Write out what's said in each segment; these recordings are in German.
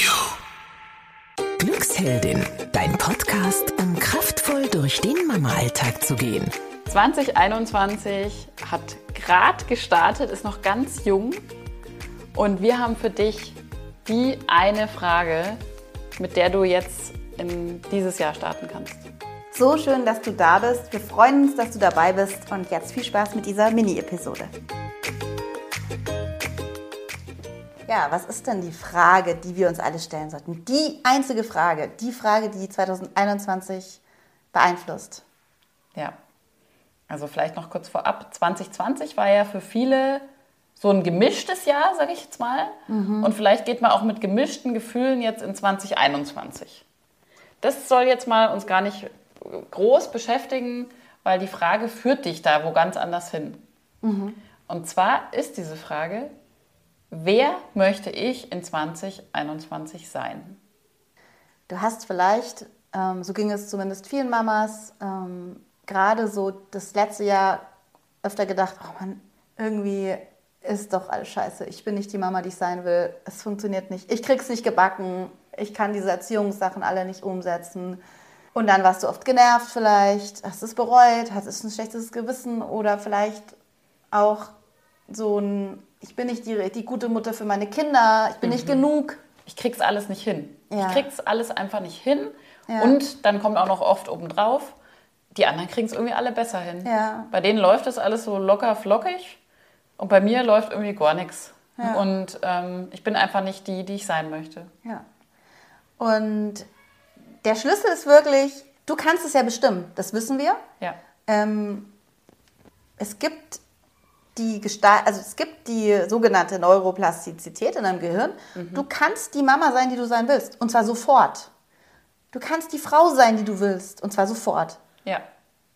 you. Glücksheldin, dein Podcast, um kraftvoll durch den Mama-Alltag zu gehen. 2021 hat gerade gestartet, ist noch ganz jung und wir haben für dich die eine Frage, mit der du jetzt in dieses Jahr starten kannst. So schön, dass du da bist. Wir freuen uns, dass du dabei bist und jetzt viel Spaß mit dieser Mini-Episode. Ja, was ist denn die Frage, die wir uns alle stellen sollten? Die einzige Frage, die Frage, die 2021 beeinflusst. Ja, also vielleicht noch kurz vorab. 2020 war ja für viele so ein gemischtes Jahr, sage ich jetzt mal. Mhm. Und vielleicht geht man auch mit gemischten Gefühlen jetzt in 2021. Das soll jetzt mal uns gar nicht groß beschäftigen, weil die Frage führt dich da wo ganz anders hin. Mhm. Und zwar ist diese Frage, Wer möchte ich in 2021 sein? Du hast vielleicht, ähm, so ging es zumindest vielen Mamas, ähm, gerade so das letzte Jahr öfter gedacht, oh Mann, irgendwie ist doch alles scheiße. Ich bin nicht die Mama, die ich sein will. Es funktioniert nicht. Ich krieg's nicht gebacken. Ich kann diese Erziehungssachen alle nicht umsetzen. Und dann warst du oft genervt vielleicht, hast es bereut, hast ein schlechtes Gewissen oder vielleicht auch so ein ich bin nicht die, die gute Mutter für meine Kinder, ich bin mhm. nicht genug. Ich krieg's alles nicht hin. Ja. Ich krieg's alles einfach nicht hin. Ja. Und dann kommt auch noch oft obendrauf, die anderen kriegen es irgendwie alle besser hin. Ja. Bei denen läuft das alles so locker flockig und bei mir läuft irgendwie gar nichts. Und ähm, ich bin einfach nicht die, die ich sein möchte. Ja. Und der Schlüssel ist wirklich, du kannst es ja bestimmen, das wissen wir. Ja. Ähm, es gibt die Gestalt, also es gibt die sogenannte Neuroplastizität in deinem Gehirn. Mhm. Du kannst die Mama sein, die du sein willst. Und zwar sofort. Du kannst die Frau sein, die du willst. Und zwar sofort. Ja.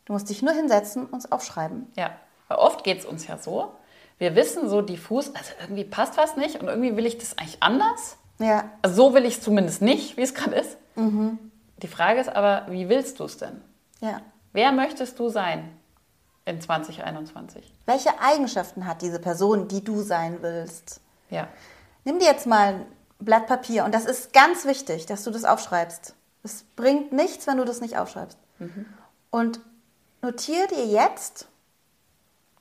Du musst dich nur hinsetzen und es aufschreiben. Ja. Weil oft geht es uns ja so. Wir wissen so diffus, also irgendwie passt was nicht und irgendwie will ich das eigentlich anders. Ja. Also so will ich es zumindest nicht, wie es gerade ist. Mhm. Die Frage ist aber, wie willst du es denn? Ja. Wer möchtest du sein? In 2021. Welche Eigenschaften hat diese Person, die du sein willst? Ja. Nimm dir jetzt mal ein Blatt Papier und das ist ganz wichtig, dass du das aufschreibst. Es bringt nichts, wenn du das nicht aufschreibst. Mhm. Und notiere dir jetzt.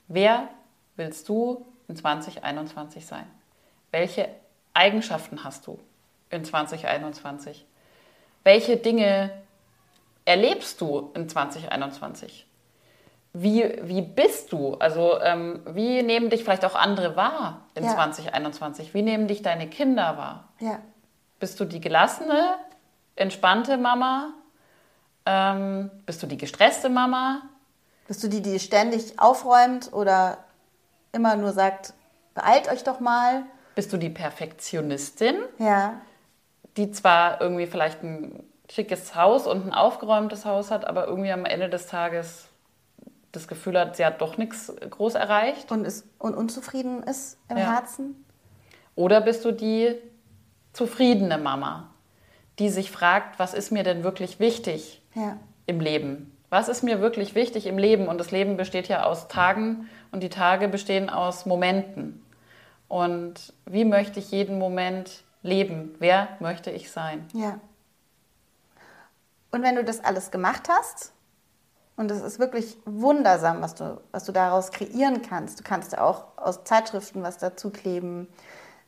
Wer willst du in 2021 sein? Welche Eigenschaften hast du in 2021? Welche Dinge erlebst du in 2021? Wie, wie bist du? Also ähm, wie nehmen dich vielleicht auch andere wahr in ja. 2021? Wie nehmen dich deine Kinder wahr? Ja. Bist du die gelassene, entspannte Mama? Ähm, bist du die gestresste Mama? Bist du die, die ständig aufräumt oder immer nur sagt, beeilt euch doch mal? Bist du die Perfektionistin? Ja. Die zwar irgendwie vielleicht ein schickes Haus und ein aufgeräumtes Haus hat, aber irgendwie am Ende des Tages das Gefühl hat, sie hat doch nichts groß erreicht. Und, ist, und unzufrieden ist im ja. Herzen? Oder bist du die zufriedene Mama, die sich fragt, was ist mir denn wirklich wichtig ja. im Leben? Was ist mir wirklich wichtig im Leben? Und das Leben besteht ja aus Tagen und die Tage bestehen aus Momenten. Und wie möchte ich jeden Moment leben? Wer möchte ich sein? Ja. Und wenn du das alles gemacht hast, und es ist wirklich wundersam, was du, was du daraus kreieren kannst. Du kannst auch aus Zeitschriften was dazu kleben,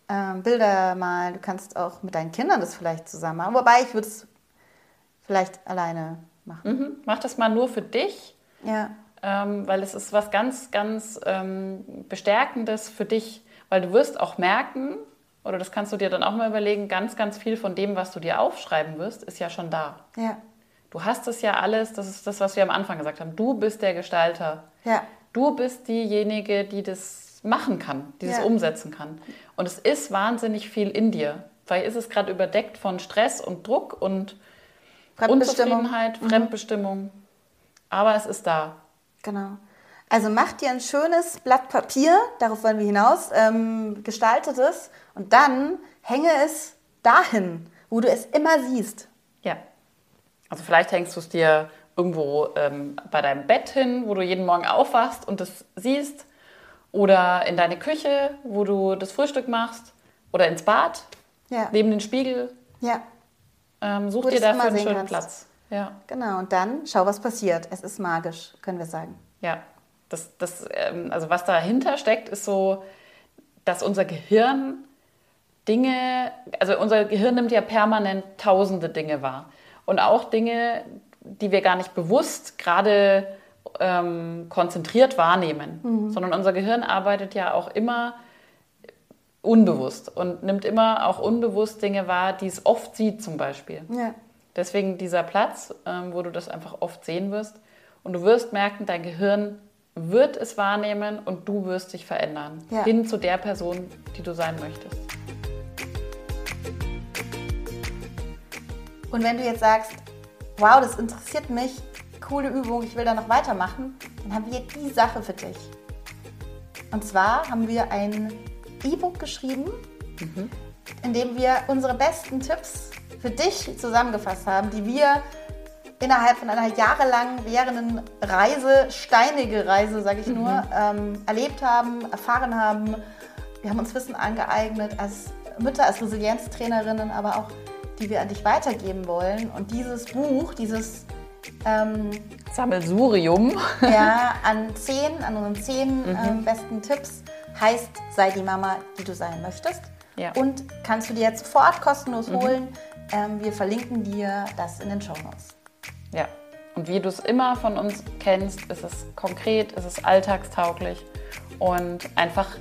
ähm, Bilder malen. Du kannst auch mit deinen Kindern das vielleicht zusammen machen. Wobei ich würde es vielleicht alleine machen. Mhm. Mach das mal nur für dich. Ja. Ähm, weil es ist was ganz, ganz ähm, Bestärkendes für dich. Weil du wirst auch merken, oder das kannst du dir dann auch mal überlegen, ganz, ganz viel von dem, was du dir aufschreiben wirst, ist ja schon da. Ja. Du hast es ja alles, das ist das, was wir am Anfang gesagt haben. Du bist der Gestalter. Ja. Du bist diejenige, die das machen kann, die ja. das umsetzen kann. Und es ist wahnsinnig viel in dir. Vielleicht ist es gerade überdeckt von Stress und Druck und Unzufriedenheit, mhm. Fremdbestimmung. Aber es ist da. Genau. Also mach dir ein schönes Blatt Papier, darauf wollen wir hinaus, ähm, gestaltet es und dann hänge es dahin, wo du es immer siehst. Also vielleicht hängst du es dir irgendwo ähm, bei deinem Bett hin, wo du jeden Morgen aufwachst und das siehst. Oder in deine Küche, wo du das Frühstück machst. Oder ins Bad, ja. neben den Spiegel. Ja, Ähm, such Wo dir dafür einen schönen kannst. Platz. Ja, genau. Und dann schau, was passiert. Es ist magisch, können wir sagen. ja. Das, das, ähm, also was dahinter steckt, ist so, dass unser Gehirn Dinge, also unser Gehirn nimmt ja permanent tausende Dinge wahr. Und auch Dinge, die wir gar nicht bewusst gerade ähm, konzentriert wahrnehmen, sondern unser Gehirn arbeitet ja auch immer unbewusst und nimmt immer auch unbewusst Dinge wahr, die es oft sieht zum Beispiel. Ja. Deswegen dieser Platz, ähm, wo du das einfach oft sehen wirst. Und du wirst merken, dein Gehirn wird es wahrnehmen und du wirst dich verändern. Ja. Hin zu der Person, die du sein möchtest. Und wenn du jetzt sagst, wow, das interessiert mich, coole Übung, ich will da noch weitermachen, dann haben wir die Sache für dich. Und zwar haben wir ein E-Book geschrieben, in dem wir unsere besten Tipps für dich zusammengefasst haben, die wir innerhalb von einer jahrelang währenden Reise, steinige Reise, sage ich nur, ähm, erlebt haben, erfahren haben. Wir haben uns Wissen angeeignet als Mütter, als Resilienztrainerinnen, aber auch die wir an dich weitergeben wollen. Und dieses Buch, dieses ähm, Sammelsurium. ja, an zehn, an unseren zehn ähm, besten Tipps heißt Sei die Mama, die du sein möchtest. Ja. Und kannst du dir jetzt sofort kostenlos holen. Ähm, wir verlinken dir das in den Show Notes. Ja. Und wie du es immer von uns kennst, ist es konkret, ist es alltagstauglich und einfach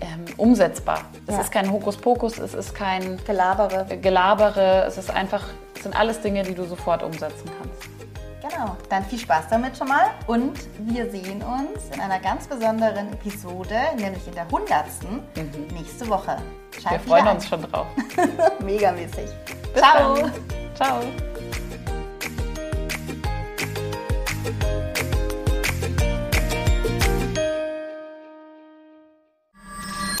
ähm, umsetzbar. Es Ja. ist kein Hokuspokus, es ist kein Gelabere. Gelabere, es ist einfach, es sind alles Dinge, die du sofort umsetzen kannst. Genau, dann viel Spaß damit schon mal und wir sehen uns in einer ganz besonderen Episode, nämlich in der 100. nächste Woche. Wir Schalt freuen wieder uns schon drauf. Megamäßig. Bis Ciao. dann. Ciao.